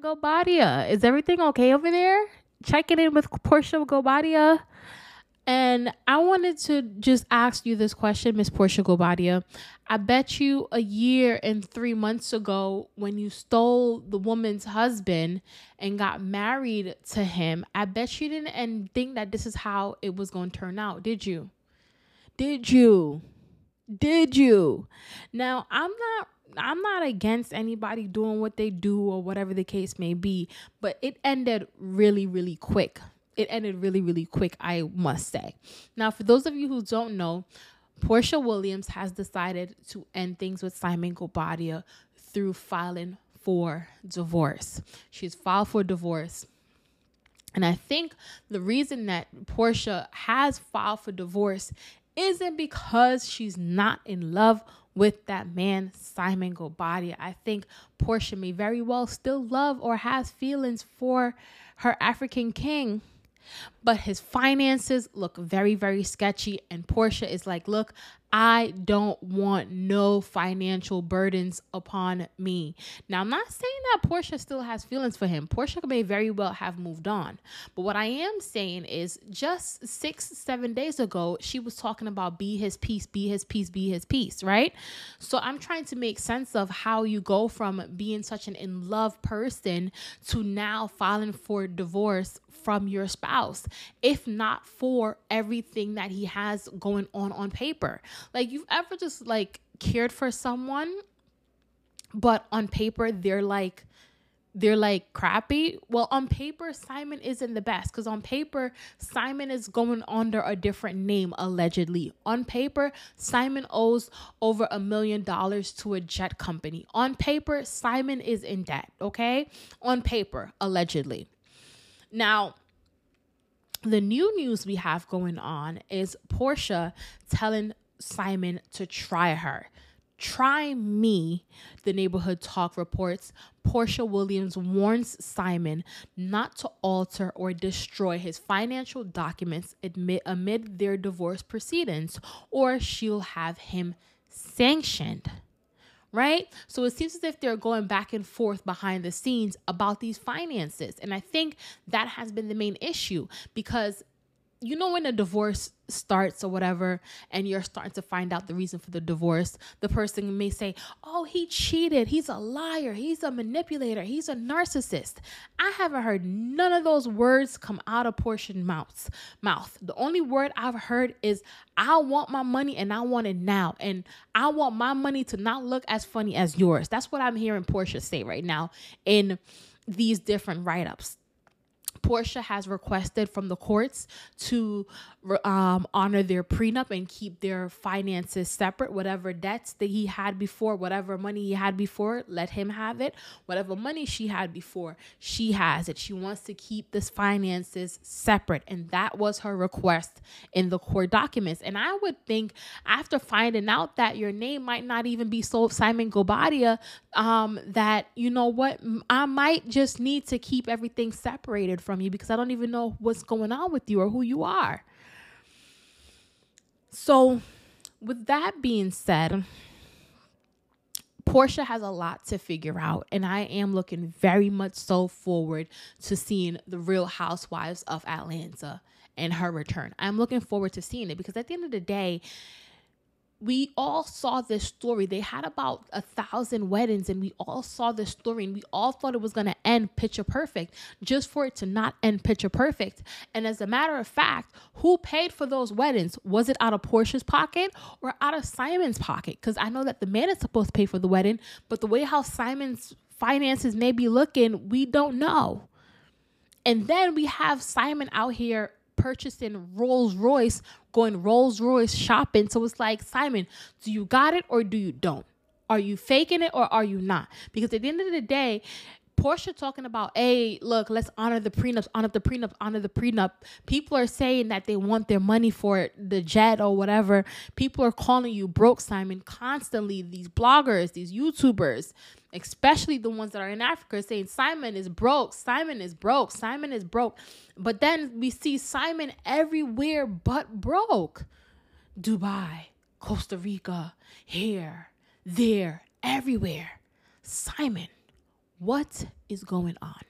Guobadia. Is everything okay over there? Checking in with Porsha Guobadia. And I wanted to just ask you this question, Miss Porsha Guobadia. I bet you a year and three months ago, when you stole the woman's husband and got married to him, I bet you didn't and think that this is how it was going to turn out, did you? Did you? Did you? Now, I'm not I'm not against anybody doing what they do or whatever the case may be, but it ended really really quick. It ended really really quick, I must say. Now, for those of you who don't know, Porsha Williams has decided to end things with Simon Guobadia through filing for divorce. She's filed for divorce. And I think the reason that Porsha has filed for divorce isn't because she's not in love with that man, Simon Guobadia. I think Porsha may very well still love or has feelings for her African king. But his finances look very, very sketchy. And Porsha is like, look, I don't want no financial burdens upon me. Now, I'm not saying that Porsha still has feelings for him. Porsha may very well have moved on. But what I am saying is just six, seven days ago, she was talking about be his peace, be his peace, be his peace, right? So I'm trying to make sense of how you go from being such an in love person to now filing for divorce from your spouse, if not for everything that he has going on on paper. Like you've ever just like cared for someone, but on paper they're like they're like crappy. Well, on paper, Simon isn't the best because on paper, Simon is going under a different name, allegedly. On paper, Simon owes over a million dollars to a jet company. On paper, Simon is in debt, okay? On paper, allegedly. Now, the new news we have going on is Porsha telling Simon to try her. Try me, the neighborhood talk reports. Porsha Williams warns Simon not to alter or destroy his financial documents amid, amid their divorce proceedings, or she'll have him sanctioned right? So it seems as if they're going back and forth behind the scenes about these finances. And I think that has been the main issue because you know when a divorce starts or whatever and you're starting to find out the reason for the divorce the person may say oh he cheated. He's a liar. He's a manipulator. He's a narcissist. I haven't heard none of those words come out of portion mouth. The only word i've heard is i want my money and i want it now and i want my money to not look as funny as yours. That's what i'm hearing porsha say right now in these different write-ups Porsha has requested from the courts to um, honor their prenup and keep their finances separate. Whatever debts that he had before, whatever money he had before, let him have it. Whatever money she had before, she has it. She wants to keep this finances separate. And that was her request in the court documents. And I would think after finding out that your name might not even be sold Simon Guobadia, um, that, you know what, I might just need to keep everything separated from you because I don't even know what's going on with you or who you are. So, with that being said, Porsha has a lot to figure out, and I am looking very much so forward to seeing the Real Housewives of Atlanta and her return. I'm looking forward to seeing it because at the end of the day, we all saw this story. They had about a thousand weddings, and we all saw this story, and we all thought it was going to end picture perfect, just for it to not end picture perfect. And as a matter of fact, who paid for those weddings? Was it out of Porsha's pocket or out of Simon's pocket? Because I know that the man is supposed to pay for the wedding, but the way how Simon's finances may be looking, we don't know. And then we have Simon out here purchasing Rolls Royce, going Rolls Royce shopping. So it's like, Simon, do you got it or do you don't? Are you faking it or are you not? Because at the end of the day, Porsha talking about, hey, look, let's honor the prenups, honor the prenup, honor the prenup. People are saying that they want their money for the jet or whatever. People are calling you broke, Simon, constantly. These bloggers, these YouTubers, especially the ones that are in Africa, saying Simon is broke, Simon is broke, Simon is broke. But then we see Simon everywhere but broke. Dubai, Costa Rica, here, there, everywhere. Simon What is going on?